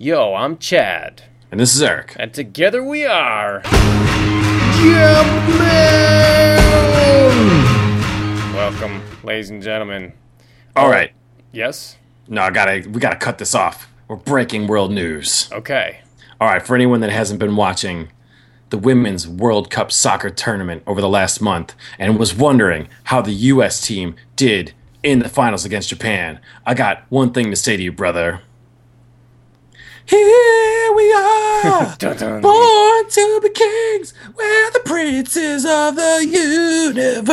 Yo, I'm Chad. And this is Eric. And together we are. Welcome, ladies and gentlemen. All oh, right. Yes? No, I gotta. We gotta cut this off. We're breaking world news. Okay. All right. For anyone that hasn't been watching the Women's World Cup soccer tournament over the last month and was wondering how the U.S. team did in the finals against Japan, I got one thing to say to you, brother. Here we are, born to be kings. We're the princes of the universe.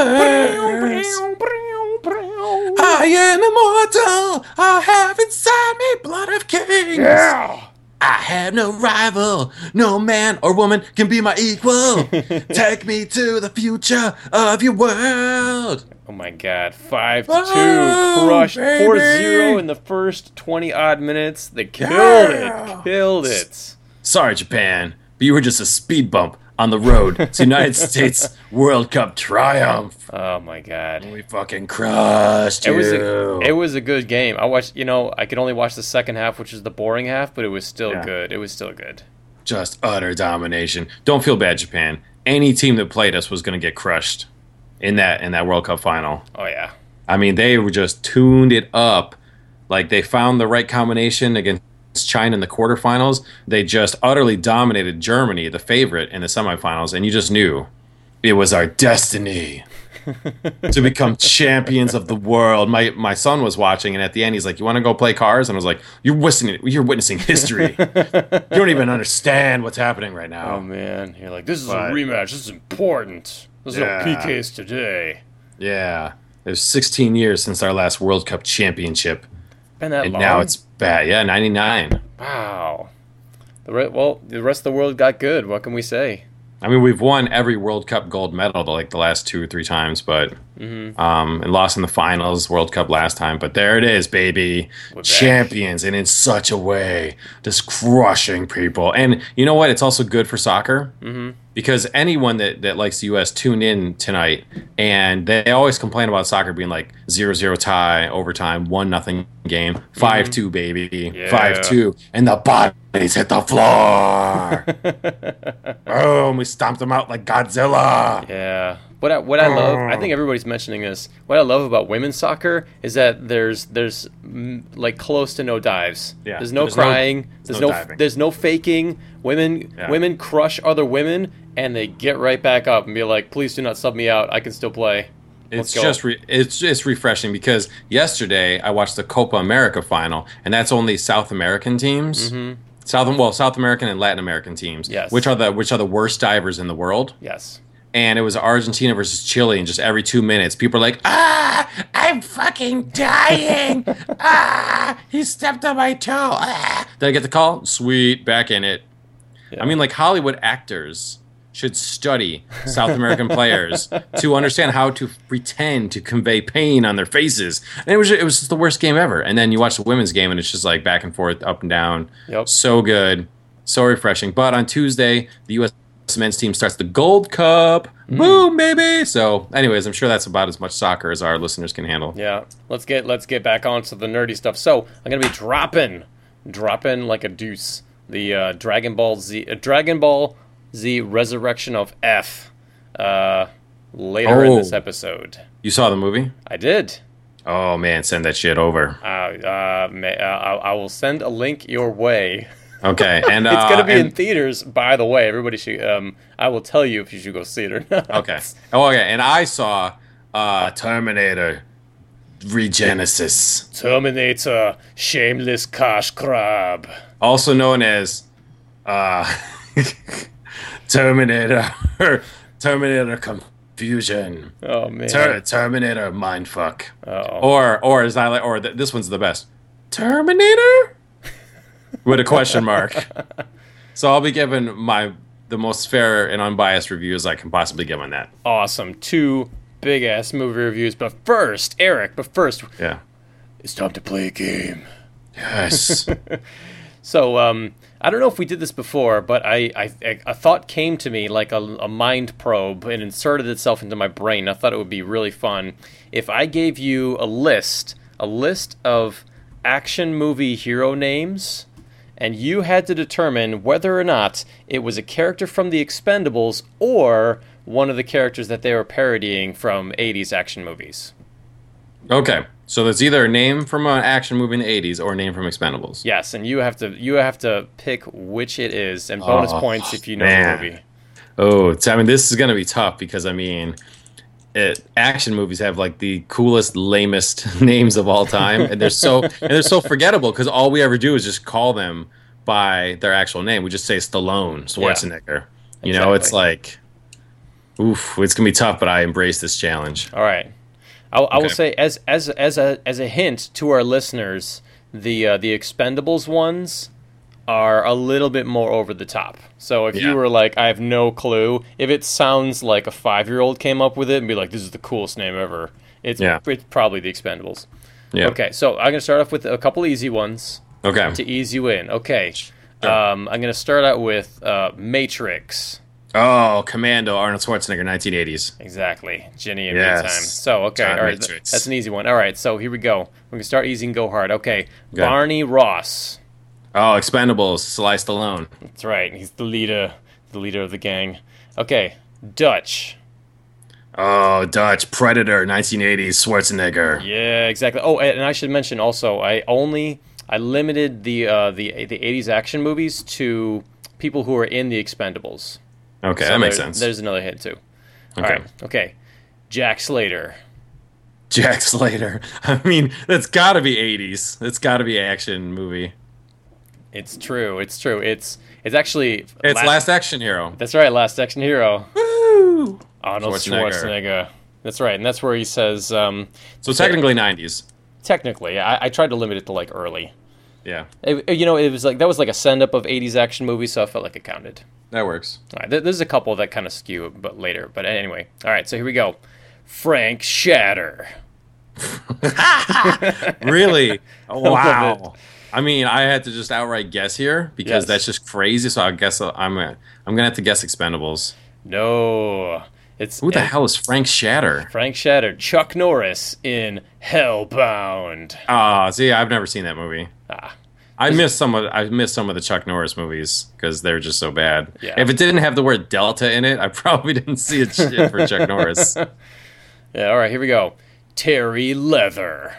I am immortal. I have inside me blood of kings. Yeah. I have no rival. No man or woman can be my equal. Take me to the future of your world. Oh my god. 5 to Oh, 2. Crushed baby. 4 0 in the first 20 odd minutes. They killed Yeah. it. Killed it. Sorry, Japan, but you were just a speed bump on the road to United States World Cup triumph. Oh my god. We fucking crushed It you. was a, it was a good game. I watched, you know, I could only watch the second half, which is the boring half, but it was still Yeah. good. It was still good. just utter domination. Don't feel bad, Japan. Any team that played us was going to get crushed in that in that World Cup final. Oh yeah. I mean, they were just tuned it up. Like they found the right combination against China in the quarterfinals. They just utterly dominated Germany, the favorite, in the semifinals, and you just knew it was our destiny to become champions of the world. My my son was watching, and at the end, he's like, "You want to go play cars?" And I was like, "You're witnessing you're witnessing history. you don't even understand what's happening right now." Oh man, you're like, this is But- a rematch. This is important. There's Yeah. no PKs today. yeah, it was 16 years since our last World Cup championship, Been that and long? now it's bad. Yeah, 99. wow. The re- well, the rest of the world got good. What can we say? I mean, we've won every World Cup gold medal like the last two or three times, but um, and lost in the finals World Cup last time. But there it is, baby, We're back. champions, and in such a way, just crushing people. And you know what? It's also good for soccer because anyone that, that likes the U.S. tune in tonight, and they always complain about soccer being like zero zero tie, overtime, one nothing game, five two baby, Yeah. five two, and the bodies hit the floor. Boom! We stomped them out like Godzilla. Yeah. What I, what I love, I think everybody's mentioning this. What I love about women's soccer is that there's there's mm, like close to no dives. Yeah, There's no there's no- crying. there's there's no, no there's no faking. Women Yeah. women crush other women and they get right back up and be like, "Please do not sub me out. I can still play." Let's It's go. just re- it's just refreshing because yesterday I watched the Copa America final, and that's only South American teams. South well, South American and Latin American teams, Mm-hmm. Yes. which are the which are the worst divers in the world. yes. And it was Argentina versus Chile, and just every two minutes, people are like, "Ah, I'm fucking dying! ah, he stepped on my toe! Ah. Did I get the call? Sweet, back in it. Yeah. I mean, like Hollywood actors should study South American players to understand how to pretend to convey pain on their faces. And it was it was just the worst game ever. And then you watch the women's game, and it's just like back and forth, up and down. Yep. So good, so refreshing. But on Tuesday, the U.S. men's team starts the Gold Cup. Mm. Boom, baby! So, anyways, I'm sure that's about as much soccer as our listeners can handle. Yeah. Let's get let's get back onto the nerdy stuff. So I'm gonna be dropping, dropping like a deuce. The uh, Dragon Ball Z, uh, Dragon Ball Z Resurrection of F, uh, later in Oh. this episode. You saw the movie? I did. Oh man, send that shit over. Uh, uh, ma- uh, I, I will send a link your way. Okay, and It's uh, gonna be in theaters, by the way. Everybody should. Um, I will tell you if you should go see it or not. Okay. Oh, okay. And I saw uh, Terminator Regenesis, Terminator, Shameless Cash Grab. also known as uh, Terminator Terminator Confusion, Oh man. Ter- Terminator Mindfuck, oh. or or as I like, or th- this one's the best, Terminator with a question mark. so I'll be giving my the most fair and unbiased reviews I can possibly give on that. awesome. Two big ass movie reviews. But first, Eric, but first, Yeah. it's time to play a game. Yes. So, um, I don't know if we did this before, but I, I a thought came to me like a, a mind probe and inserted itself into my brain. I thought it would be really fun if I gave you a list, a list of action movie hero names, and you had to determine whether or not it was a character from The Expendables or one of the characters that they were parodying from 80s action movies. Okay. So there's either a name from an action movie in the 80s or a name from Expendables. Yes, and you have to you have to pick which it is, and bonus Oh, points if you know man. the movie. Oh, it's, I mean, this is going to be tough because, I mean, it, action movies have like the coolest, lamest names of all time, and they're so and they're so forgettable because all we ever do is just call them by their actual name. We just say Stallone, Schwarzenegger. You know, it's like, oof, it's gonna be tough, but I embrace this challenge. All right. I'll, I will say as as as a as a hint to our listeners, the uh, the Expendables ones are a little bit more over the top. So if Yeah. you were like, I have no clue, if it sounds like a five year old came up with it and be like, this is the coolest name ever, it's Yeah. it's probably the Expendables. Yeah. Okay, so I'm gonna start off with a couple easy ones Okay. to ease you in. Okay. Sure. Um, I'm gonna start out with uh, Matrix. Oh, Commando, Arnold Schwarzenegger, 1980s. Exactly, Jenny and Yes. time. So okay, John all right, Matrix. that's an easy one. All right, so here we go. We're gonna start easy and go hard. Okay, Okay. Barney Ross. Oh, Expendables, Sly Stallone. That's right. He's the leader, the leader of the gang. Okay, Dutch. Oh, Dutch Predator, 1980s, Schwarzenegger. Yeah, exactly. Oh, and I should mention also, I only I limited the uh, the the '80s action movies to people who are in the Expendables. Okay, So that makes there- sense. There's another hint too. All Okay. right. Okay. Jack Slater. Jack Slater. I mean, that's got to be 80s. That's got to be action movie. It's true. It's true. It's it's actually It's la- Last Action Hero. That's right. Last Action Hero. Woo! Arnold Schwarzenegger. Schwarzenegger. That's right, and that's where he says. Um, So technically 90s. technically, I, I tried to limit it to like early. Yeah, It- you know, it was like that was like a send up of '80s action movies, so I felt like it counted. that works. All right, there's a couple that kind of skew, but later. But anyway, all right. So here we go. Frank Shatter. Really? wow. I mean, I had to just outright guess here because Yes. that's just crazy. So I guess I'm gonna, I'm gonna have to guess Expendables. No, it's Who the and hell is Frank Shatter? Frank Shatter. Chuck Norris in Hellbound. Ah, see, I've never seen that movie. Ah, I missed some of I missed some of the Chuck Norris movies because they're just so bad. Yeah. If it didn't have the word Delta in it, I probably didn't see a shit for Chuck Norris. yeah. All right, here we go. Terry Leather.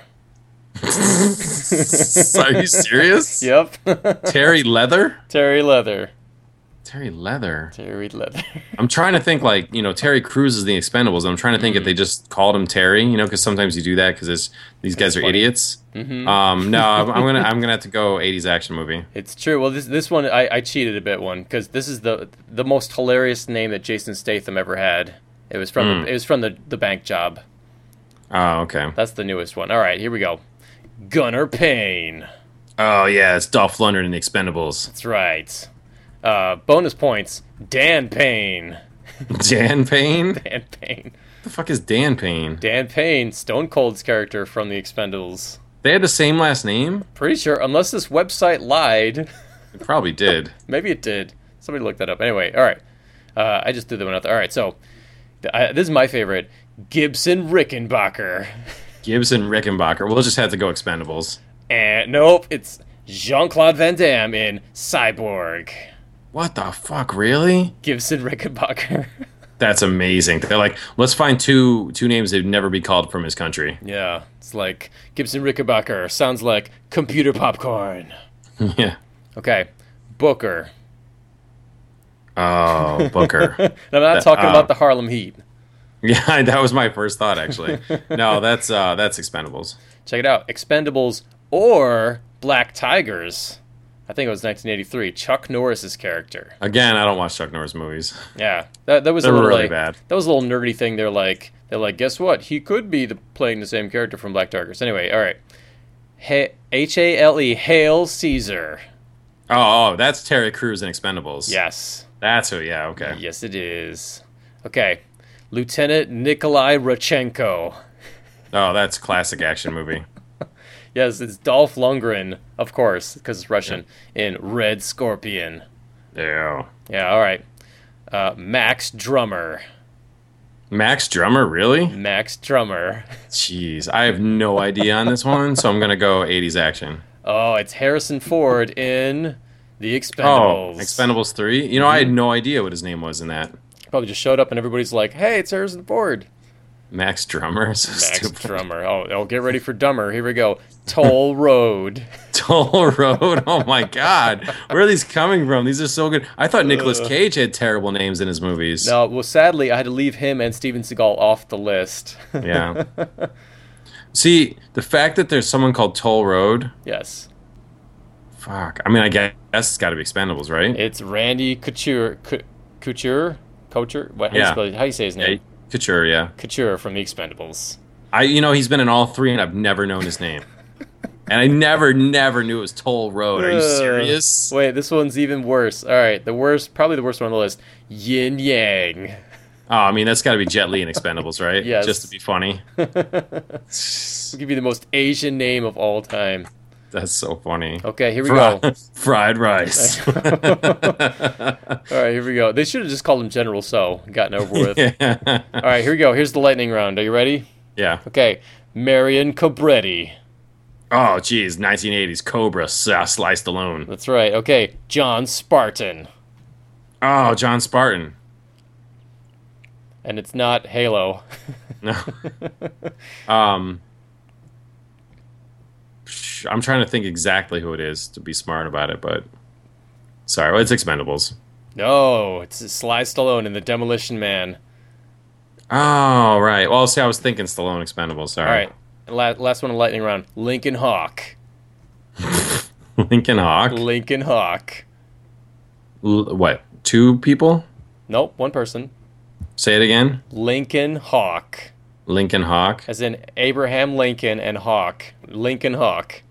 Are you serious? Yep. Terry Leather? Terry Leather. Terry Leather. Terry Leather. I'm trying to think like you know Terry Crews is the Expendables. I'm trying to think if they mm-hmm. just called him Terry, you know, because sometimes you do that because these guys are funny. idiots. Mm-hmm. Um, no, I'm, I'm gonna I'm gonna have to go 80s action movie. It's true. Well, this this one I, I cheated a bit one because this is the the most hilarious name that Jason Statham ever had. It was from the, mm. it was from the the bank job. Oh, okay. That's the newest one. All right, here we go. Gunner Payne. Oh yeah, it's Dolph Lundgren in the Expendables. That's right. Uh, bonus points. Dan Payne. Dan Payne. Dan Payne. What the fuck is Dan Payne? Dan Payne, Stone Cold's character from The Expendables. They had the same last name. Pretty sure, unless this website lied, It probably did. maybe it did. Somebody look that up. Anyway, all right. Uh, I just threw that one out there. All right, so I, this is my favorite. Gibson Rickenbacker. Gibson Rickenbacker. We'll just have to go Expendables. And nope, it's Jean Claude Van Damme in Cyborg. What the fuck? Really? Gibson Rickenbacker. That's amazing. They're like, let's find two two names that'd never be called from his country. yeah, it's like Gibson Rickenbacker. Sounds like computer popcorn. yeah. Okay, Booker. Oh, Booker. I'm not That- talking uh, about the Harlem Heat. yeah, that was my first thought actually. No, that's uh that's Expendables. Check it out. Expendables or Black Tigers. I think it was 1983. Chuck Norris's character. Again, I don't watch Chuck Norris movies. Yeah, that, that was They a little really like, bad. That was a little nerdy thing. They're like, they're like, guess what? He could be the playing the same character from Black Tigers. Anyway, all right. H A L E, Hale Caesar. Oh, oh, that's Terry Crews in Expendables. Yes, That's who. Yeah. Okay. yes, it is. Okay, Lieutenant Nikolai Rachenko. Oh, that's classic action movie. Yes, it's Dolph Lundgren, of course, because it's Russian. In Red Scorpion. Yeah. Yeah, all right. Uh, Max Drummer. Max Drummer, really? Max Drummer. Jeez, I have no idea on this one, so I'm gonna go 80s action. Oh, it's Harrison Ford in The Expendables. Oh, Expendables. Expendables three. You know, I had no idea what his name was in that. Probably just showed up and everybody's like, "Hey, it's Harrison Ford." Max Drummer. So Max stupid. Drummer. Oh, oh, get ready for Dumber. Here we go. Toll Road. Toll Road. Oh my God, where are these coming from? These are so good. I thought Nicolas. Cage had terrible names in his movies. No, well, sadly, I had to leave him and Steven Seagal off the list. Yeah. See, the fact that there's someone called Toll Road. yes, Fuck. I mean, I guess it's got to be Expendables, right? it's Randy Couture. Cou- Couture. Couture. What? How, Yeah. you spell, how you say his name? Yeah, Couture. Yeah. Couture from The Expendables. I, you know, he's been in all three, and I've never known his name. and I never, never knew it was Toll Road. Are you serious? Wait, this one's even worse. All right, the worst, probably the worst one on the list. Yin Yang. Oh, I mean, that's got to be Jet Li and Expendables, right? Yes. Just to be funny. We'll give you the most Asian name of all time. That's so funny. Okay, here we Fri- go. Fried rice. All right, here we go. They should have just called him General So, gotten over with. yeah. All right, here we go. Here's the lightning round. Are you ready? yeah. Okay, Marion Cobretti. Oh, geez. 1980s Cobra uh, Sly Stallone. That's right. Okay, John Spartan. Oh, John Spartan. And it's not Halo. No. um, sh- I'm trying to think exactly who it is to be smart about it, but sorry, well, it's Expendables. No, it's Sly Stallone in The Demolition Man. Oh, right. Well, see, I was thinking Stallone Expendables. Sorry. All right, la- last one in lightning round. Lincoln Hawk. Lincoln Hawk. Lincoln Hawk. L- what? Two people? Nope, one person. Say it again. Lincoln Hawk. Lincoln Hawk. As in Abraham Lincoln and Hawk. Lincoln Hawk.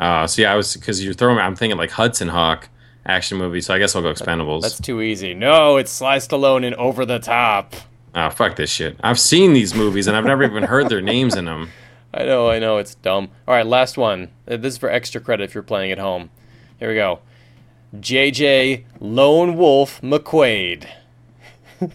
Uh, see, I was because you're throwing. I'm thinking like Hudson Hawk action movie, so I guess I'll go Expendables. That's too easy. No, it's Sly Stallone and Over the Top. Oh, fuck this shit. I've seen these movies and I've never even heard their names in them. I know, I know, it's dumb. All right, last one. Uh, This is for extra credit if you're playing at home. Here we go. JJ Lone Wolf McQuade.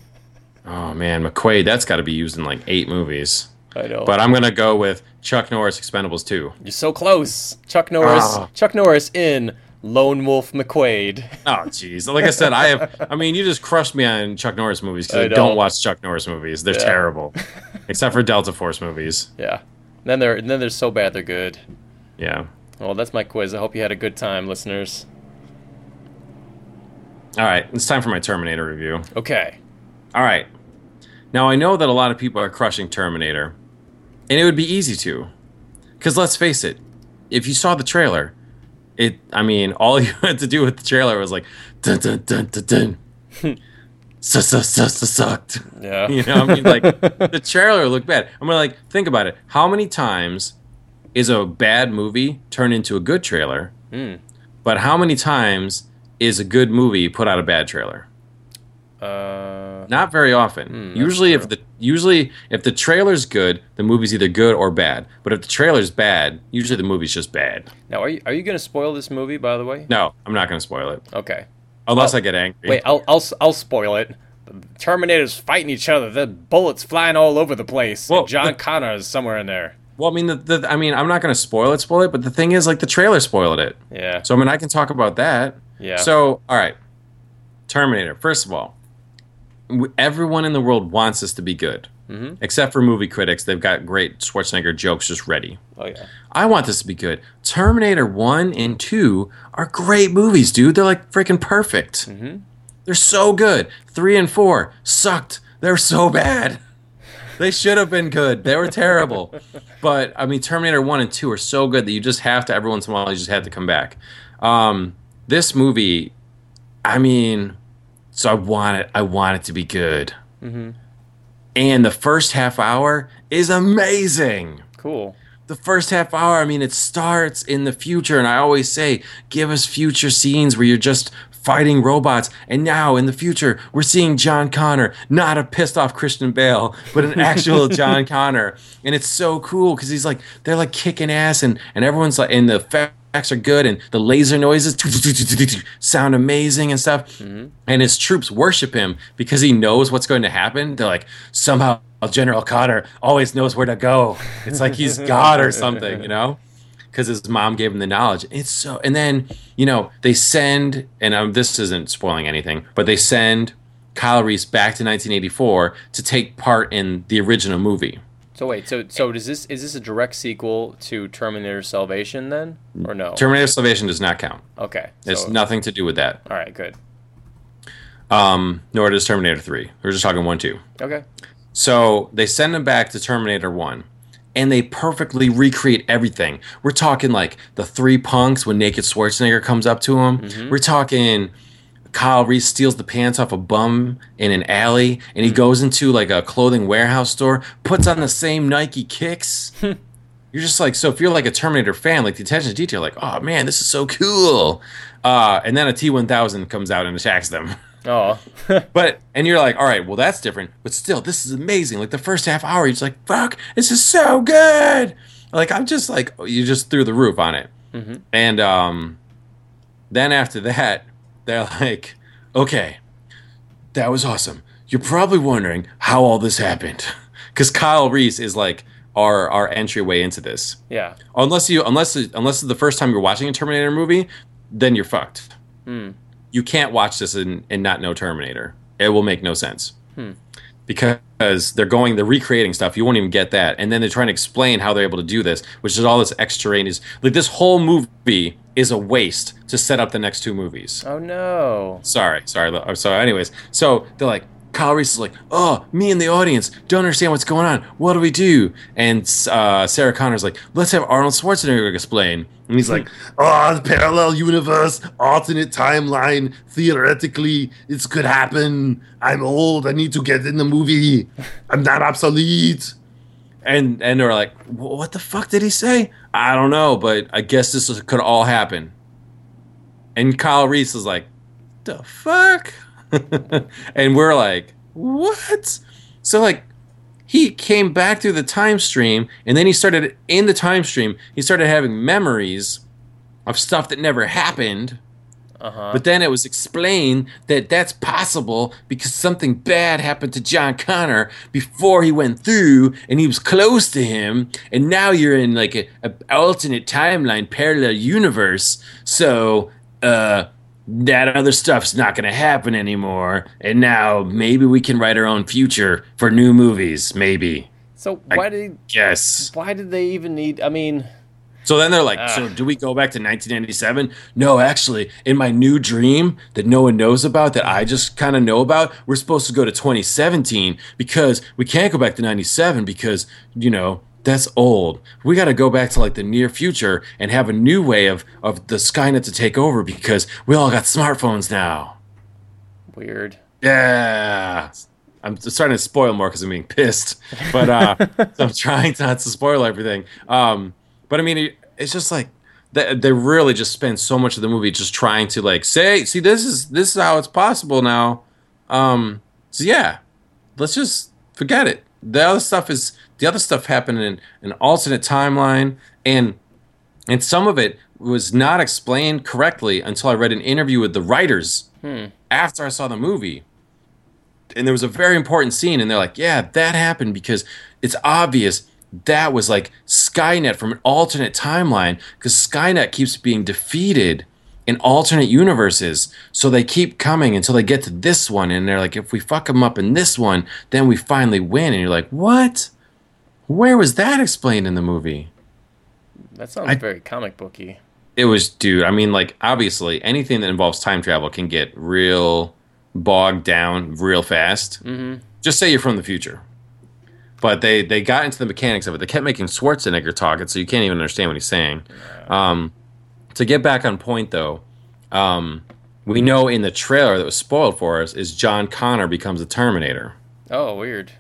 Oh man, McQuade, that's got to be used in like eight movies. I know. But I'm gonna go with Chuck Norris Expendables 2. You're so close. Chuck Norris. Ah. Chuck Norris in Lone Wolf McQuade. Oh jeez, like I said, I have. I mean, you just crushed me on Chuck Norris movies because I I, know. don't watch Chuck Norris movies. They're Yeah. terrible, except for Delta Force movies. Yeah. then they're and then they're so bad they're good. Yeah. Well, that's my quiz. I hope you had a good time, listeners. All right, it's time for my Terminator review. Okay. All right. Now I know that a lot of people are crushing Terminator, and it would be easy to, because let's face it, if you saw the trailer, it. I mean, all you had to do with the trailer was like dun dun dun dun dun. Sucked. Yeah. You know, I mean, like the trailer looked bad. I'm gonna like think about it. How many times is a bad movie turned into a good trailer? Hmm. But how many times is a good movie put out a bad trailer? Uh, Not very often. Hmm, usually, if the usually if the trailer's good, the movie's either good or bad. But if the trailer's bad, usually the movie's just bad. now, are you are you going to spoil this movie? By the way. No, I'm not going to spoil it Okay. unless Oh, I get angry. Wait, I'll I'll I'll spoil it. Terminators fighting each other. The bullets flying all over the place. Well, John the- Connor is somewhere in there. Well, I mean, the, the I mean, I'm not going to spoil it, spoil it. But the thing is, like, the trailer spoiled it. Yeah. So I mean, I can talk about that. Yeah. So, all right, Terminator. First of all, everyone in the world wants this to be good, Mhm. except for movie critics. They've got great Schwarzenegger jokes just ready. oh yeah. I want this to be good. Terminator 1 and 2 are great movies, dude. They're like freaking perfect. Mhm. They're so good. 3 and 4 sucked. They're so bad. They should have been good. They were terrible. But I mean Terminator 1 and 2 are so good that you just have to every once in a while you just have to come back. Um, this movie I mean so I want it I want it to be good. Mhm. And the first half hour is amazing Cool. the first half hour, I mean, it starts in the future, and I always say, give us future scenes where you're just fighting robots. And now in the future, we're seeing John Connor, not a pissed off Christian Bale, but an actual John Connor. And it's so cool because he's like, they're like kicking ass, and, and everyone's like, and the effects are good, and the laser noises sound amazing and stuff. Mm-hmm. And his troops worship him because he knows what's going to happen. They're like, somehow General Connor always knows where to go. It's like he's God or something, you know? Because his mom gave him the knowledge. It's so, and then you know they send, and um, this isn't spoiling anything, but they send Kyle Reese back to 1984 to take part in the original movie. So wait, so so does this is this a direct sequel to Terminator Salvation then, or no? Terminator Salvation does not count. okay, It's nothing to do with that. All right, good. Um, nor does Terminator 3. We're just talking 1 2. Okay. So they send him back to Terminator 1 and they perfectly recreate everything. We're talking like the three punks when Naked Schwarzenegger comes up to him. We're talking Kyle Reese steals the pants off a bum in an alley and he goes into like a clothing warehouse store, puts on the same Nike kicks. you're just like, so if you're like a Terminator fan, like the attention to detail, like, oh man, this is so cool. Uh, and then a T 1000 comes out and attacks them. Oh, But and you're like, all right, well that's different, but still, this is amazing. Like the first half hour, you're just like, fuck, this is so good. Like I'm just like, you just threw the roof on it. And um, then after that, they're like, okay, that was awesome. You're probably wondering how all this happened, because Kyle Reese is like our our entryway into this. yeah. Unless you unless unless it's the first time you're watching a Terminator movie, then you're fucked. You can't watch this and, and not know Terminator. It will make no sense. Hmm. Because they're going, they're recreating stuff. You won't even get that. And then they're trying to explain how they're able to do this, which is all this extraneous. Like this whole movie is a waste to set up the next two movies. Oh no. Sorry, sorry. lo- So, anyways, so they're like, Kyle Reese is like, oh, me and the audience don't understand what's going on. What do we do? And uh, Sarah Connor's like, let's have Arnold Schwarzenegger explain. And he's like, Oh, the parallel universe, alternate timeline. Theoretically, this could happen. I'm old. I need to get in the movie. I'm not obsolete. and and they're like, what the fuck did he say? I don't know, but I guess this could all happen. And Kyle Reese is like, the fuck? and we're like, what? So like, he came back through the time stream, and then he started in the time stream. He started having memories of stuff that never happened. Uh huh. But then it was explained that that's possible because something bad happened to John Connor before he went through, and he was close to him. And now you're in like a, a alternate timeline, parallel universe. So uh, that other stuff's not going to happen anymore. And now maybe we can write our own future for new movies. Maybe. So why did Yes. why did they even need? I mean, So then they're like, Ah. so do we go back to 1997? No, actually, in my new dream that no one knows about, that I just kind of know about, we're supposed to go to 2017 because we can't go back to 97 because, you know, that's old. We got to go back to like the near future and have a new way of, of the Skynet to take over because we all got smartphones now. weird. Yeah. I'm starting to spoil more because I'm being pissed, but uh, so I'm trying not to spoil everything. Um, but I mean, it, it's just like they, they really just spend so much of the movie just trying to like say, see, this is this is how it's possible now. Um, so yeah, let's just forget it. The other stuff is the other stuff happened in an alternate timeline, and and some of it was not explained correctly until I read an interview with the writers hmm. after I saw the movie. And there was a very important scene and they're like yeah that happened because it's obvious that was like skynet from an alternate timeline because skynet keeps being defeated in alternate universes. So they keep coming until they get to this one and they're like if we fuck them up in this one then we finally win. And you're like what where was that explained in the movie? That sounds I- very comic booky. it was dude i mean like obviously anything that involves time travel can get real bogged down real fast. Mm-hmm. just say you're from the future. But they they got into the mechanics of it. They kept making schwarzenegger talk it so you can't even understand what he's saying. Um, to get back on point though um, we know in the trailer that was spoiled for us is john connor becomes a terminator. Oh, weird.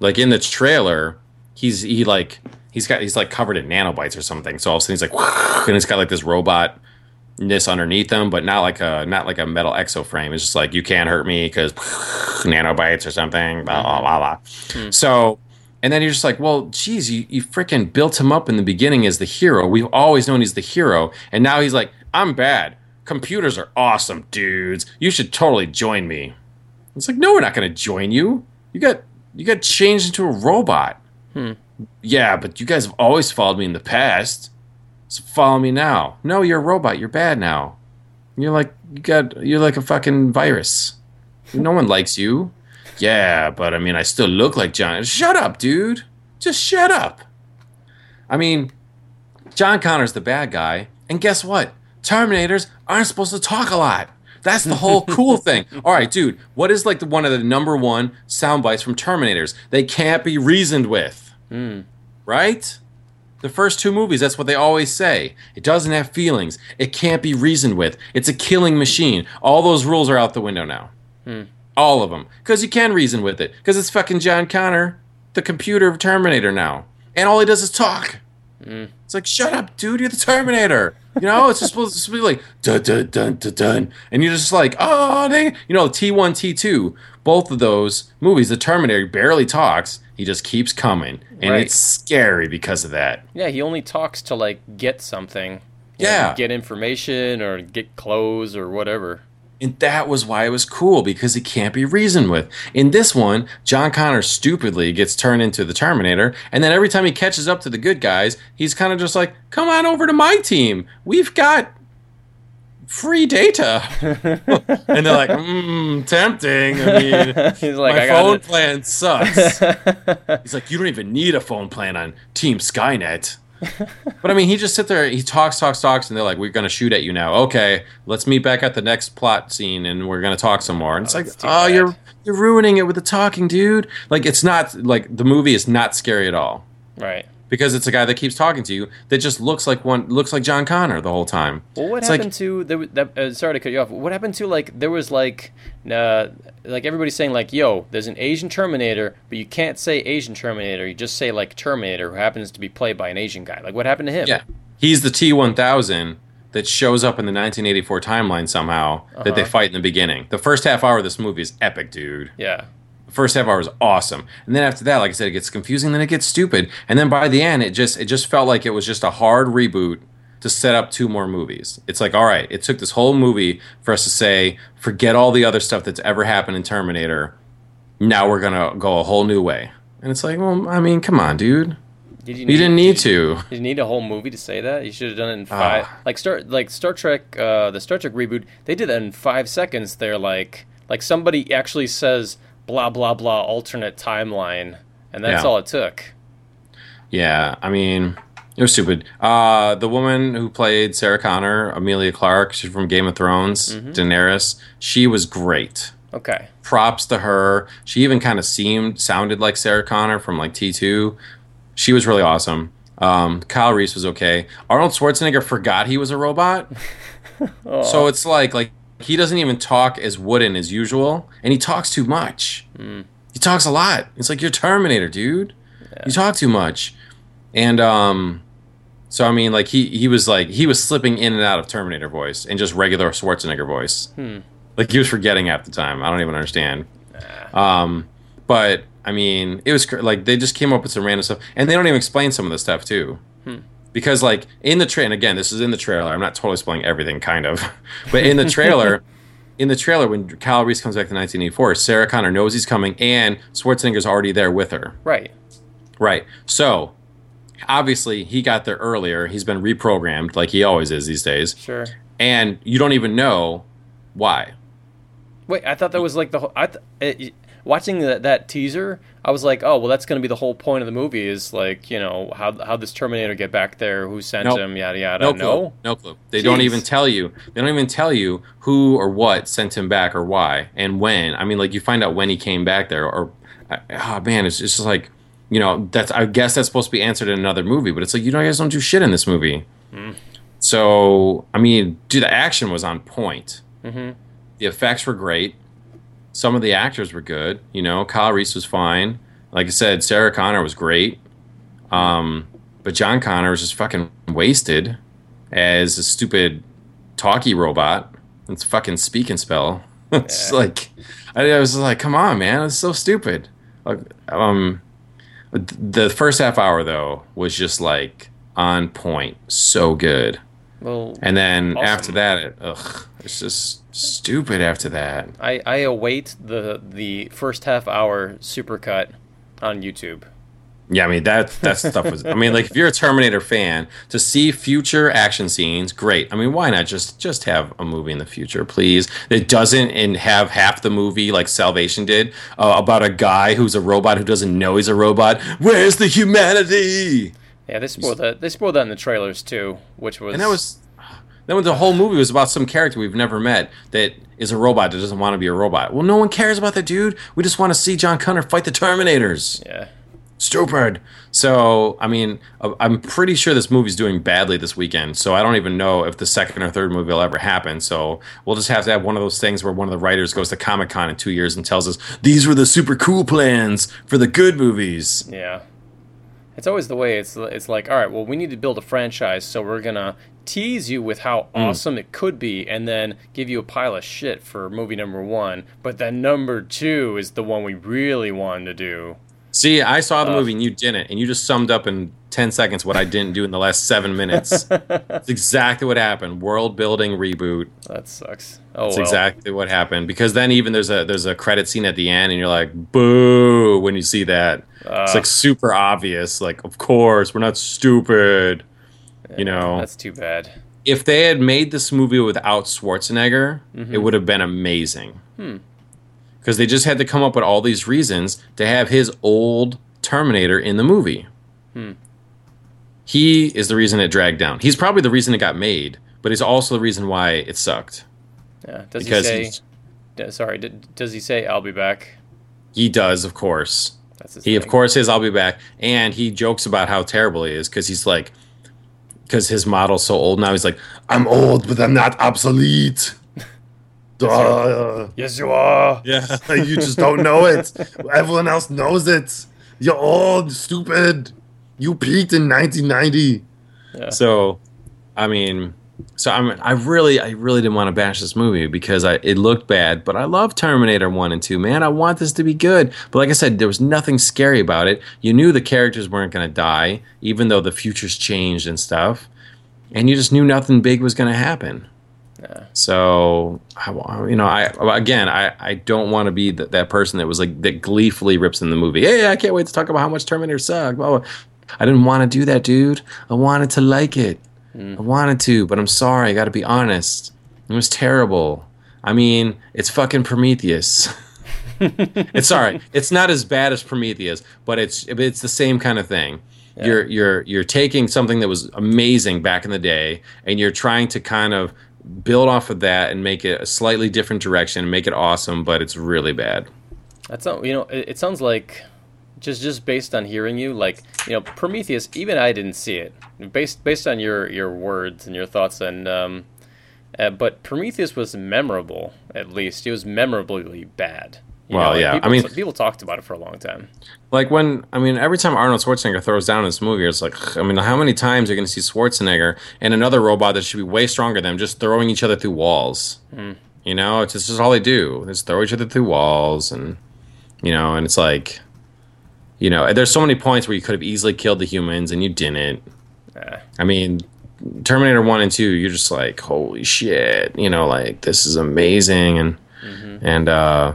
like in the trailer, he's he like he's got he's like covered in nanobites or something. So all of a sudden he's like, and it's got like this robot ness underneath him, but not like a not like a metal exoframe. It's just like you can't hurt me because nanobites or something. Blah hmm. blah blah. blah. Hmm. So. And then you're just like, well, geez, you, you freaking built him up in the beginning as the hero. We've always known he's the hero. And now he's like, I'm bad. Computers are awesome, dudes. You should totally join me. It's like, no, we're not going to join you. You got you got changed into a robot. Yeah, but you guys have always followed me in the past. So follow me now. No, you're a robot. You're bad now. You're like you got you're like a fucking virus. No one likes you. Yeah, but I mean, I still look like John. Shut up, dude. Just shut up. I mean, John Connor's the bad guy, and guess what? Terminators aren't supposed to talk a lot. That's the whole cool thing. All right, dude. What is like the, one of the number one sound bites from Terminators? They can't be reasoned with. Hmm. Right? The first two movies, that's what they always say. It doesn't have feelings. It can't be reasoned with. It's a killing machine. All those rules are out the window now. Hmm. All of them. Because you can reason with it. Because it's fucking John Connor, the computer Terminator now. And all he does is talk. Mm. It's like, shut up, dude. You're the Terminator. You know, it's just supposed to be like, dun, dun, dun, dun, dun. And you're just like, oh, dang. You know, T1, T2, both of those movies, the Terminator barely talks. He just keeps coming. And Right. it's scary because of that. Yeah, he only talks to like get something. You know, Yeah. get information or get clothes or whatever. And that was why it was cool because he can't be reasoned with. In this one, John Connor stupidly gets turned into the Terminator, and then every time he catches up to the good guys, he's kind of just like, "Come on over to my team. We've got free data." and they're like, "Mmm, tempting." I mean, He's like, my phone plan sucks. He's like, you don't even need a phone plan on Team Skynet. but I mean, he just sit there, he talks, talks, talks, and they're like, "We're gonna shoot at you now." Okay, let's meet back at the next plot scene, and we're gonna talk some more. And it's oh, like, oh, bad. you're you're ruining it with the talking, dude. Like, it's not like the movie is not scary at all right. Because it's a guy that keeps talking to you that just looks like one looks like John Connor the whole time. Well, what It's like- happened to there? That, uh, sorry to cut you off. What happened to like there was like, uh, like everybody saying like, "Yo, there's an Asian Terminator," but you can't say Asian Terminator. You just say like Terminator, who happens to be played by an Asian guy. Like, what happened to him? Yeah. He's the T one thousand that shows up in the nineteen eighty four timeline somehow that they Uh-huh. fight in the beginning. The first half hour of this movie is epic, dude. Yeah. First half hour is awesome. And then after that, like I said, it gets confusing, then it gets stupid. And then by the end, it just it just felt like it was just a hard reboot to set up two more movies. It's like, all right, it took this whole movie for us to say, forget all the other stuff that's ever happened in Terminator. Now we're gonna go a whole new way. And it's like, well, I mean, come on, dude. Did you? You didn't need did, to. Did you need a whole movie to say that? You should have done it in five. Ah. Like Star, like Star Trek, uh, the Star Trek reboot. They did that in five seconds. They're like, like somebody actually says blah blah blah alternate timeline, and that's Yeah. all it took. Yeah, I mean, it was stupid. Uh, the woman who played Sarah Connor, Emilia Clarke, she's from Game of Thrones, Daenerys. She was great. Okay. Props to her. She even kind of seemed, sounded like Sarah Connor from like T2. She was really awesome. Um, Kyle Reese was okay. Arnold Schwarzenegger forgot he was a robot. So it's like, like he doesn't even talk as wooden as usual, and he talks too much. He talks a lot. It's like you're Terminator, dude. You talk too much, and um, so I mean, like he he was like he was slipping in and out of Terminator voice and just regular Schwarzenegger voice. Like he was forgetting half the time. I don't even understand. Um, but I mean, it was cr- like they just came up with some random stuff, and they don't even explain some of the stuff too. Because like in the train again, this is in the trailer. I'm not totally spoiling everything, kind of, but in the trailer, in the trailer when Kyle Reese comes back to 1984, Sarah Connor knows he's coming, and Schwarzenegger's already there with her. Right. Right. So obviously he got there earlier. He's been reprogrammed like he always is these days, Sure. and you don't even know why. Wait, I thought that was like the whole. I th- it, watching that that teaser, I was like, oh well, that's going to be the whole point of the movie is like you know how how this Terminator get back there, who sent Nope. him, yada yada. No No, clue. No clue. They don't even tell you. They don't even tell you who or what sent him back or why and when. I mean, like you find out when he came back there, or oh man, it's, it's just like you know that's. I guess that's supposed to be answered in another movie, but it's like you know, you guys don't do shit in this movie. So I mean, dude, the action was on point. Mhm. The effects were great. Some of the actors were good. You know, Kyle Reese was fine. Like I said, Sarah Connor was great. Um, but John Connor was just fucking wasted as a stupid talkie robot. It's fucking speak and spell. it's Yeah. like I, I was like, come on, man, it's so stupid. Like, um, the first half hour though was just like on point, so good. Well, And then Awesome. after that, it, ugh, it's just stupid. After that, I I await the the first half hour supercut on YouTube. Yeah, I mean that that stuff was. I mean, like if you're a Terminator fan, to see future action scenes, great. I mean, why not just just have a movie in the future, please? It doesn't and have half the movie like Salvation did uh, about a guy who's a robot who doesn't know he's a robot. Where's the humanity? Yeah, they spoiled that. They spoiled that in the trailers too, which was And that was then the whole movie was about some character we've never met that is a robot that doesn't want to be a robot. Well, no one cares about that dude. We just want to see John Connor fight the Terminators. yeah. Stupid. So, I mean, uh, I'm pretty sure this movie's doing badly this weekend. So, I don't even know if the second or third movie will ever happen. So, we'll just have to have one of those things where one of the writers goes to Comic Con in two years and tells us these were the super cool plans for the good movies. Yeah. It's always the way. It's it's like, all right, well, we need to build a franchise, so we're gonna tease you with how hmm. awesome it could be, and then give you a pile of shit for movie number one. But then number two is the one we really wanted to do. See, I saw the Ugh. movie and you didn't, and you just summed up in 10 seconds what I didn't do in the last seven minutes. That's exactly what happened. World building reboot. That sucks. Oh That's well. exactly what happened. Because then even there's a there's a credit scene at the end, and you're like, boo, when you see that. it's like super obvious. Like, of course, we're not stupid. You know, That's too bad. if they had made this movie without Schwarzenegger, Mm-hmm. it would have been amazing. Hmm. Because they just had to come up with all these reasons to have his old Terminator in the movie. Hmm. He is the reason it dragged down. He's probably the reason it got made, but he's also the reason why it sucked. Yeah. Does Because he say? sorry. D- does he say I'll be back? he does, of course. That's his He of course says I'll be back, and he jokes about how terrible he is because he's like, because his model's so old now. He's like, I'm old, but I'm not obsolete. Duh. Yes, you are. yeah, you just don't know it. Everyone else knows it. You're old, stupid. You peaked in 1990. So, I mean, so I mean, I really, I really didn't want to bash this movie because I it looked bad, but I love Terminator One and Two. Man, I want this to be good. But like I said, there was nothing scary about it. You knew the characters weren't going to die, even though the futures changed and stuff, and you just knew nothing big was going to happen. So, I, you know, I again, I, I don't want to be that, that person that was like that gleefully rips in the movie. Hey, I can't wait to talk about how much Terminator sucked. I didn't want to do that, dude. I wanted to like it. Mm. I wanted to, but I'm sorry. I got to be honest. It was terrible. I mean, it's fucking Prometheus. it's sorry. It's not as bad as Prometheus, but it's it's the same kind of thing. You're you're you're taking something that was amazing back in the day, and you're trying to kind of build off of that and make it a slightly different direction, and make it awesome, but it's really bad. That's you know, it, it sounds like just just based on hearing you, like you know, Prometheus. Even I didn't see it. Based based on your your words and your thoughts, and um, uh, but Prometheus was memorable. At least it was memorably bad. You Well, like, yeah, I people, mean- people talked about it for a long time. Like when I mean, every time Arnold Schwarzenegger throws down in this movie, it's like I mean, how many times are you going to see Schwarzenegger and another robot that should be way stronger than him just throwing each other through walls? You know, it's just, it's all they do. They just throw each other through walls, and you know, and it's like, you know, there's so many points where you could have easily killed the humans and you didn't. Uh, I mean, Terminator One and Two, you're just like, holy shit, you know, like this is amazing, and and uh,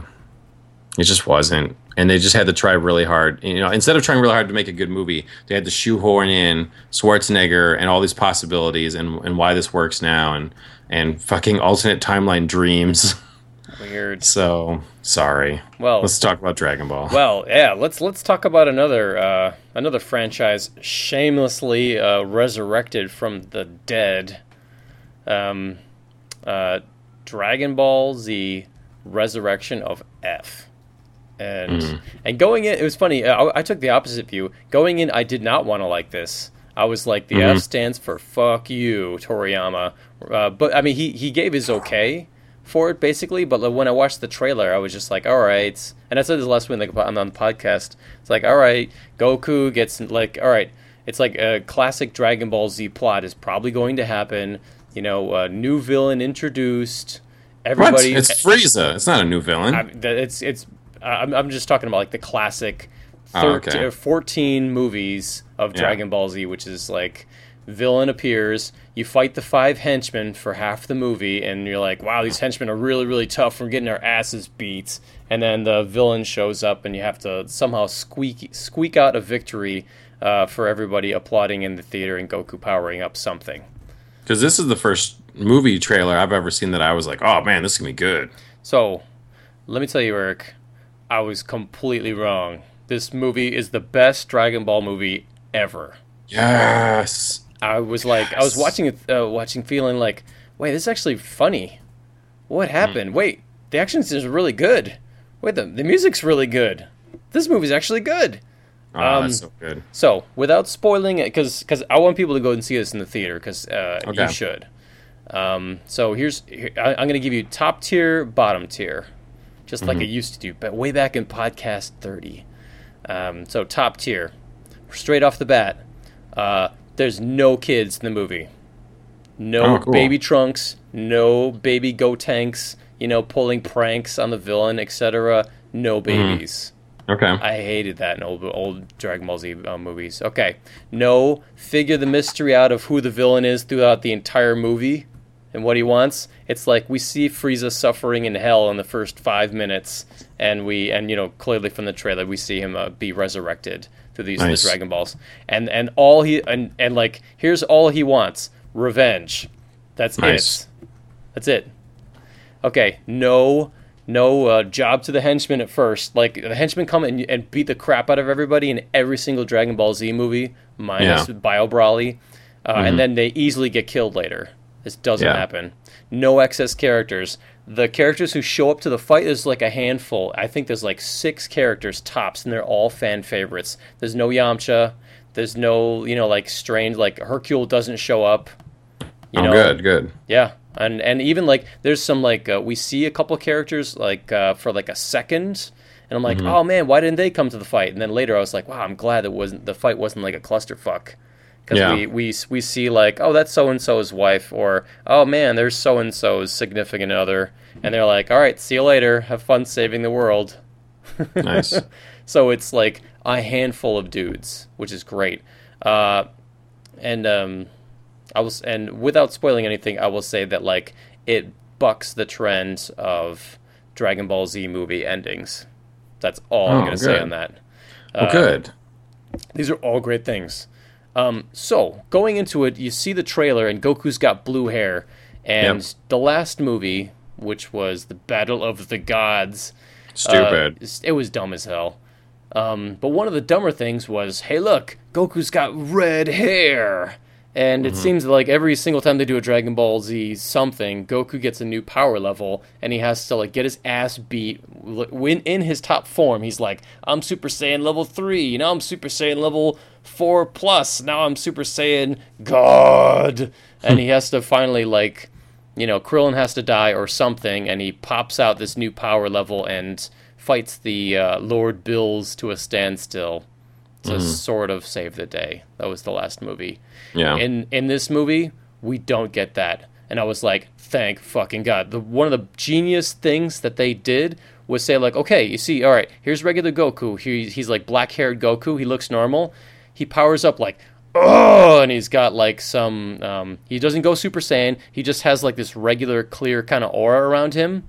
it just wasn't. And they just had to try really hard. You know, instead of trying really hard to make a good movie, they had to shoehorn in Schwarzenegger and all these possibilities and and why this works now and and fucking alternate timeline dreams. weird. so sorry. Well, Let's talk about Dragon Ball. Well, yeah, let's let's talk about another uh, another franchise shamelessly uh, resurrected from the dead. Um, uh, Dragon Ball Z: Resurrection of F. And hmm. and going in, it was funny. Uh, I, I took the opposite view. Going in, I did not want to like this. I was like, the F mm-hmm. stands for "fuck you, Toriyama." Uh, but I mean, he he gave his okay for it basically. But like, when I watched the trailer, I was just like, all right. And I said this last week like, on on the podcast. It's like, all right, Goku gets like, all right. It's like a classic Dragon Ball Z plot is probably going to happen. You know, a new villain introduced. what? Everybody, It's Frieza. It's not a new villain. I, it's it's. I'm I'm just talking about like the classic, Oh, okay. uh, 14 movies of Yeah. Dragon Ball Z, which is like villain appears, you fight the five henchmen for half the movie, and you're like, wow, these henchmen are really, really tough. We're getting our asses beat. And then the villain shows up, and you have to somehow squeak squeak out a victory uh, for everybody applauding in the theater and Goku powering up something. Because this is the first movie trailer I've ever seen that I was like, oh man, this is gonna be good. So, let me tell you, Eric, I was completely wrong. This movie is the best Dragon Ball movie ever. Yes. I was like, I was watching it, uh, watching, feeling like, wait, this is actually funny. What happened? Wait, the action is really good. Wait, the the music's really good. This movie's actually good. Oh, Um, that's so good. So, without spoiling it, because I want people to go and see this in the theater, because uh, you should. Um, so here's here, I, I'm going to give you top tier, bottom tier, just like it used to do, but way back in podcast 30. Um, so top tier, straight off the bat, uh, there's no kids in the movie, no Oh, cool. baby trunks, no baby Gotenks, you know, pulling pranks on the villain, etc. No babies. Okay. I hated that in old old Dragon Ball Z uh, movies. Okay, no, figure the mystery out of who the villain is throughout the entire movie and what he wants. It's like we see Frieza suffering in hell in the first five minutes, and we and you know clearly from the trailer we see him uh, be resurrected through these Nice. Dragon Balls, and and all he and and like here's all he wants: revenge. That's Nice. it. That's it. Okay, no, no uh, job to the henchmen at first. Like the henchmen come and, and beat the crap out of everybody in every single Dragon Ball Z movie, minus Yeah. Bio Broly, uh, and then they easily get killed later. This doesn't Yeah. happen. No excess characters. The characters who show up to the fight is like a handful. I think there's like six characters tops, and they're all fan favorites. There's no Yamcha. There's no, you know, like strange, like Hercule doesn't show up. You oh, know, good, good. yeah, and and even like there's some like uh, we see a couple characters like uh, for like a second, and I'm like, Mm-hmm. oh man, why didn't they come to the fight? And then later I was like, wow, I'm glad it wasn't the fight wasn't like a clusterfuck. Because Yeah. we, we we see like oh that's so and so's wife or oh man there's so and so's significant other and they're like all right see you later have fun saving the world Nice. so it's like a handful of dudes, which is great. Uh, and um, I was and without spoiling anything, I will say that like it bucks the trend of Dragon Ball Z movie endings. That's all I'm Oh, going to say on that. well, good. These are all great things. Um, so going into it, you see the trailer, and Goku's got blue hair, and Yep. the last movie, which was the Battle of the Gods, Stupid. uh, it was dumb as hell. Um, but one of the dumber things was, hey, look, Goku's got red hair. And it seems like every single time they do a Dragon Ball Z something, Goku gets a new power level, and he has to like get his ass beat. When in his top form, he's like, "I'm Super Saiyan level three. You know, I'm Super Saiyan level four plus. Now I'm Super Saiyan God." and he has to finally like you know, Krillin has to die or something, and he pops out this new power level and fights the uh, Lord Bills to a standstill to sort of save the day. That was the last movie. Yeah. In in this movie, we don't get that, and I was like, thank fucking god. The one of the genius things that they did was say like, okay, you see, all right, here's regular Goku. He, he's like black haired Goku. He looks normal. He powers up like oh, and he's got like some. Um, he doesn't go Super Saiyan. He just has like this regular, clear kind of aura around him,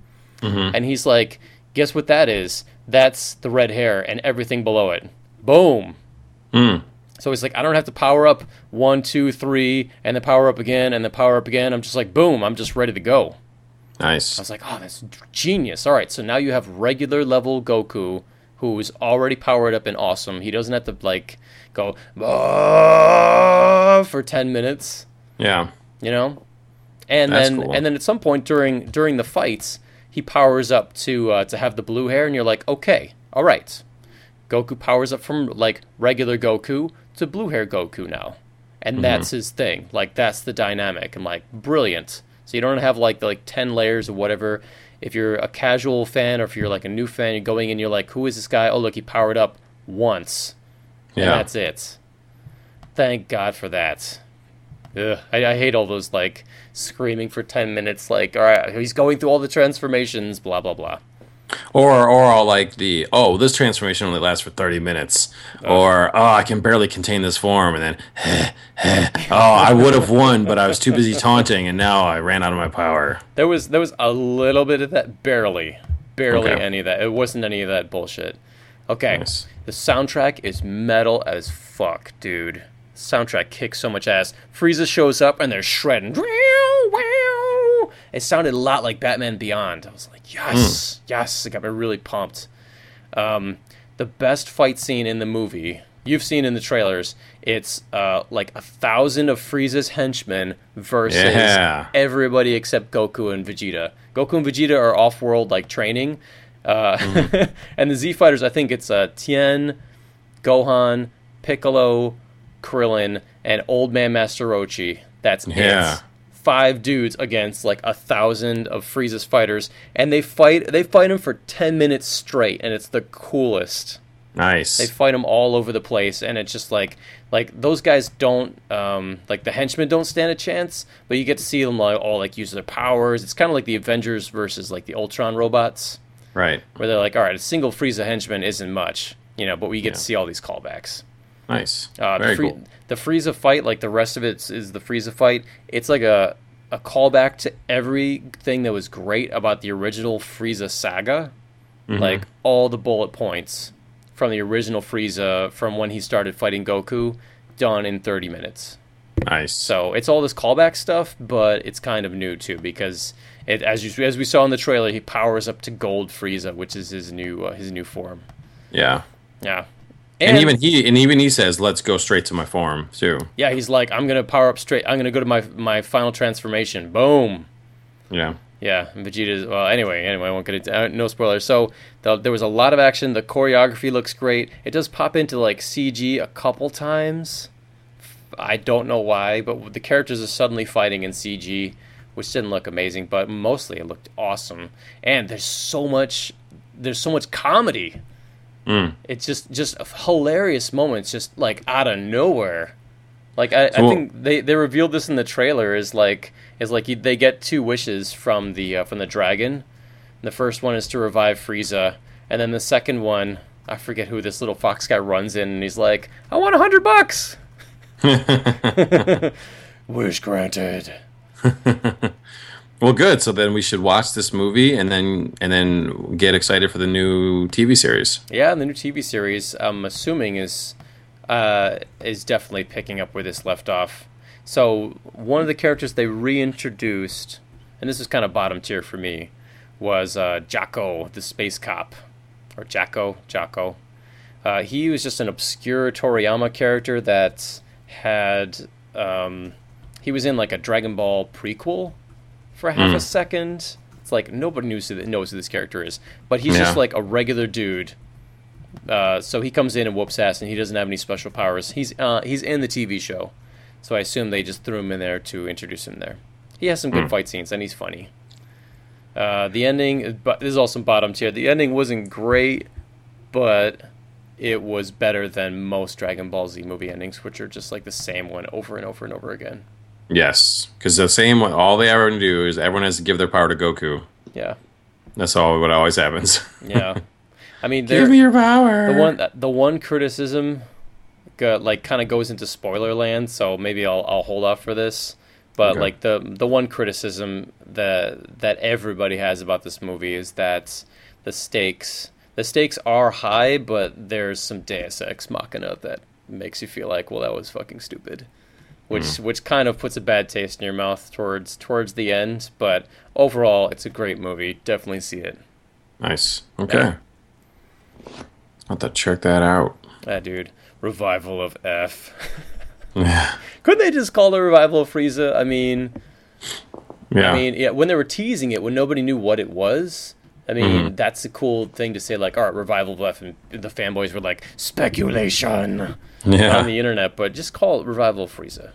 and he's like, guess what that is? That's the red hair and everything below it. Boom. Mm. So he's like, I don't have to power up one, two, three, and then power up again, and then power up again. I'm just like, boom, I'm just ready to go. Nice. I was like, oh, that's genius. All right, so now you have regular level Goku who's already powered up and awesome. He doesn't have to like go for 10 minutes, Yeah. you know? And That's then cool. and then at some point during during the fights, he powers up to uh, to have the blue hair and you're like, "Okay. All right. Goku powers up from like regular Goku to blue hair Goku now." And that's his thing. Like that's the dynamic. I'm like, "Brilliant." So you don't have like the, like 10 layers or whatever. If you're a casual fan or if you're like a new fan, you're going in, you're like, "Who is this guy?" Oh, look, he powered up once. And Yeah. that's it. Thank God for that. Ugh, I, I hate all those like screaming for ten minutes, like, all right, he's going through all the transformations, blah blah blah. Or or I'll like the oh this transformation only lasts for thirty minutes, oh. or oh I can barely contain this form, and then oh I would have won, but I was too busy taunting, and now I ran out of my power. There was there was a little bit of that, barely, barely Okay. any of that. It wasn't any of that bullshit. Okay, Nice. the soundtrack is metal as fuck, dude. Soundtrack kicks so much ass. Frieza shows up and they're shredding. It sounded a lot like Batman Beyond. I was like, yes, yes. It got me really pumped. Um, the best fight scene in the movie you've seen in the trailers. It's uh, like a thousand of Frieza's henchmen versus Yeah. everybody except Goku and Vegeta. Goku and Vegeta are off-world like training, uh, and the Z fighters. I think it's uh, Tien, Gohan, Piccolo, Krillin, and Old Man Master Roshi. That's Yeah. it. Five dudes against like a thousand of Frieza's fighters, and they fight. They fight him for ten minutes straight, and it's the coolest. Nice. They fight them all over the place, and it's just like like those guys don't um, like the henchmen don't stand a chance, but you get to see them like all like use their powers. It's kind of like the Avengers versus like the Ultron robots, right. where they're like, all right, a single Frieza henchman isn't much, you know, but we get to see all these callbacks. Nice. Uh, Very the, Free- cool. the Frieza fight, like the rest of it, is, the Frieza fight. It's like a a callback to everything that was great about the original Frieza saga, Mm-hmm. like all the bullet points from the original Frieza from when he started fighting Goku, done in 30 minutes. Nice. So it's all this callback stuff, but it's kind of new too because it, as you as we saw in the trailer, he powers up to Gold Frieza, which is his new uh, his new form. yeah. Yeah. And, even he and even he says, "Let's go straight to my form too." Yeah, he's like, I'm gonna power up straight. I'm gonna go to my my final transformation. Boom. Yeah. Yeah, and Vegeta's. Well, anyway, anyway, I won't get into uh, no spoilers. So the, there was a lot of action. The choreography looks great. It does pop into like CG a couple times. I don't know why, but the characters are suddenly fighting in CG, which didn't look amazing, but mostly it looked awesome. And there's so much. There's so much comedy. Mm. It's just just hilarious moments, just like out of nowhere. Like I, I think they, they revealed this in the trailer is like is like you- they get two wishes from the uh, from the dragon. The first one is to revive Frieza, and then the second one I forget who this little fox guy runs in, and he's like, "I want a hundred bucks." Wish granted. Well, good. So then we should watch this movie and then and then get excited for the new TV series. Yeah, and the new TV series, I'm assuming is uh, is definitely picking up where this left off. So one of the characters they reintroduced, and this is kind of bottom tier for me, was uh, Jocko, the space cop, or Jacko, Jocko. Uh, he was just an obscure Toriyama character that had um, he was in like a Dragon Ball prequel for half a second. It's like nobody knows who, knows who this character is, but he's just like a regular dude. Uh, so he comes in and whoops ass, and he doesn't have any special powers. He's uh, he's in the TV show, so I assume they just threw him in there to introduce him there. He has some good fight scenes, and he's funny. Uh, the ending, but this is all some bottom tier. The ending wasn't great, but it was better than most Dragon Ball Z movie endings, which are just like the same one over and over and over again. Yes, because the same. All they ever do is everyone has to give their power to Goku. Yeah, That's all what always happens. yeah. I mean, give me your power. the one the one criticism, go, like kind of goes into spoiler land, so maybe I'll I'll hold off for this. But Okay. like the the one criticism that that everybody has about this movie is that the stakes the stakes are high, but there's some Deus Ex Machina that makes you feel like, well, that was fucking stupid. Which which kind of puts a bad taste in your mouth towards towards the end, but overall, it's a great movie. Definitely see it. Nice. Okay. I'll have to check that out. Ah, dude, revival of F. Yeah. Couldn't they just call it revival of Frieza? I mean, Yeah. I mean, yeah, when they were teasing it, when nobody knew what it was. I mean, Mm-hmm. that's a cool thing to say. Like, all right, revival of F, and the fanboys were like speculation yeah. on the internet, but just call it revival Frieza.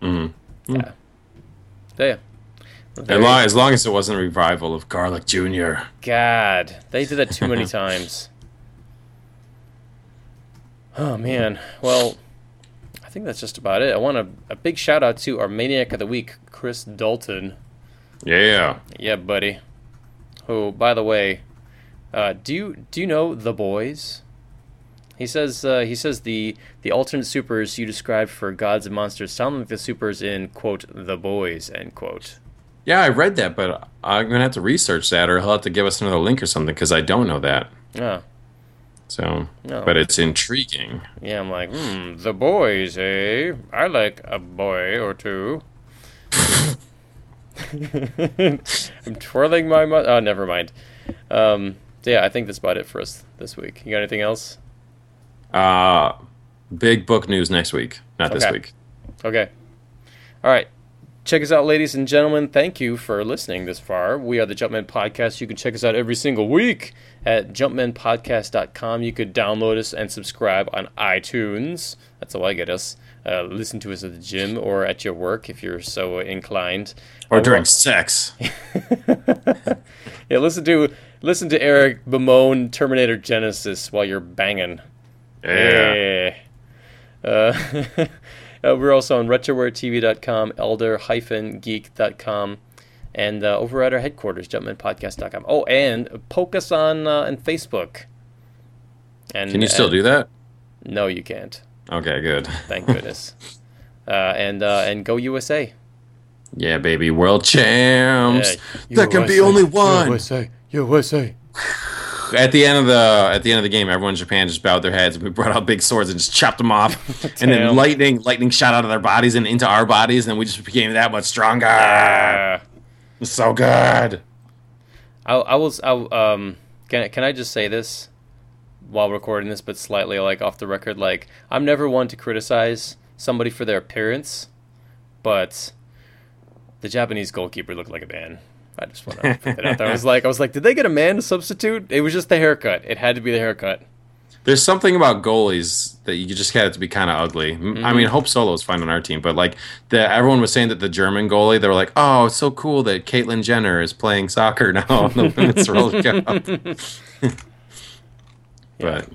Mm-hmm. Yeah, yeah. as, long, as long as it wasn't a revival of Garlic Jr. God, they did that too many times. Oh man. Well, I think that's just about it. I want a, a big shout out to our maniac of the week, Chris Dalton. Yeah. Yeah, buddy. Who, by the way, Uh, do you do you know the boys? He says uh, he says the the alternate supers you described for gods and monsters sound like the supers in quote the boys end quote. Yeah, I read that, but I'm gonna have to research that, or he'll have to give us another link or something because I don't know that. Oh, So, No. but it's intriguing. yeah. I'm like, hmm, the boys, eh? I like a boy or two. I'm twirling my mu- Oh, never mind. Um, so yeah, I think that's about it for us this week. You got anything else? Uh, big book news next week, not this week. Okay. All right. Check us out, ladies and gentlemen. Thank you for listening this far. We are the Jumpman Podcast. You can check us out every single week at jumpmanpodcast.com. You could download us and subscribe on iTunes. That's how I get us. Uh, listen to us at the gym or at your work if you're so inclined. Or Uh, during sex. yeah, listen to listen to Eric bemoan Terminator Genisys while you're banging. Yeah. Uh, uh, we're also on retrowaretv.com, elder-geek.com, and uh, over at our headquarters, jumpmanpodcast.com. Oh, and poke us on uh, on Facebook. And Can you still and- do that? No, you can't. Okay, good. Thank goodness. uh, and uh, and go USA. Yeah, baby, world champs. Yeah, There can be only one. USA, USA. At the end of the at the end of the game, everyone in Japan just bowed their heads. And we brought out big swords and just chopped them off, and then lightning lightning shot out of their bodies and into our bodies, and then we just became that much stronger. It's so good. I, I was I, um can I- can I just say this while recording this, but slightly like off the record. Like I'm never one to criticize somebody for their appearance, but the Japanese goalkeeper looked like a man. I just want to put that out there. I was like, I was like, did they get a man to substitute? It was just the haircut. It had to be the haircut. There's something about goalies that you just had to be kind of ugly. Mm-hmm. I mean, Hope Solo is fine on our team, but like the everyone was saying that the German goalie, they were like, "Oh, it's so cool that Caitlyn Jenner is playing soccer now in the Women's World Cup." but yeah.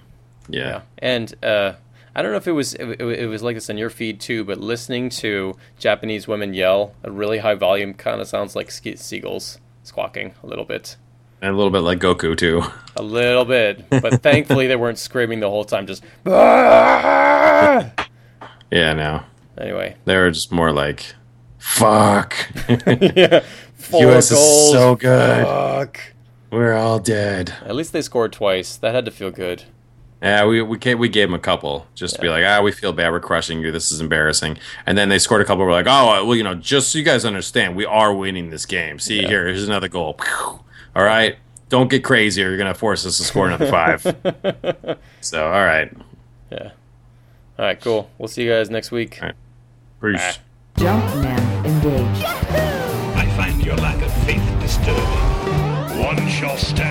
Yeah, and uh, I don't know if it was it, it was like this on your feed too, but listening to Japanese women yell at really high volume kind of sounds like ske- seagulls squawking a little bit. and a little bit like Goku too. A little bit, but thankfully they weren't screaming the whole time. Just "Ah!" Yeah, no, anyway. they were just more like, "Fuck." yeah, four US is so good. Fuck. We're all dead. At least they scored twice. That had to feel good. Yeah, we we gave, we gave them a couple just to be like, ah, we feel bad, we're crushing you. This is embarrassing. And then they scored a couple. We're like, oh, well, you know, just so you guys understand, we are winning this game. See Yeah. here, here's another goal. All right, don't get crazy, or you're gonna force us to score another five. so, all right, Yeah. All right, cool. We'll see you guys next week. All right. peace. Jumpman engaged. I find your lack of faith disturbing. One shall stand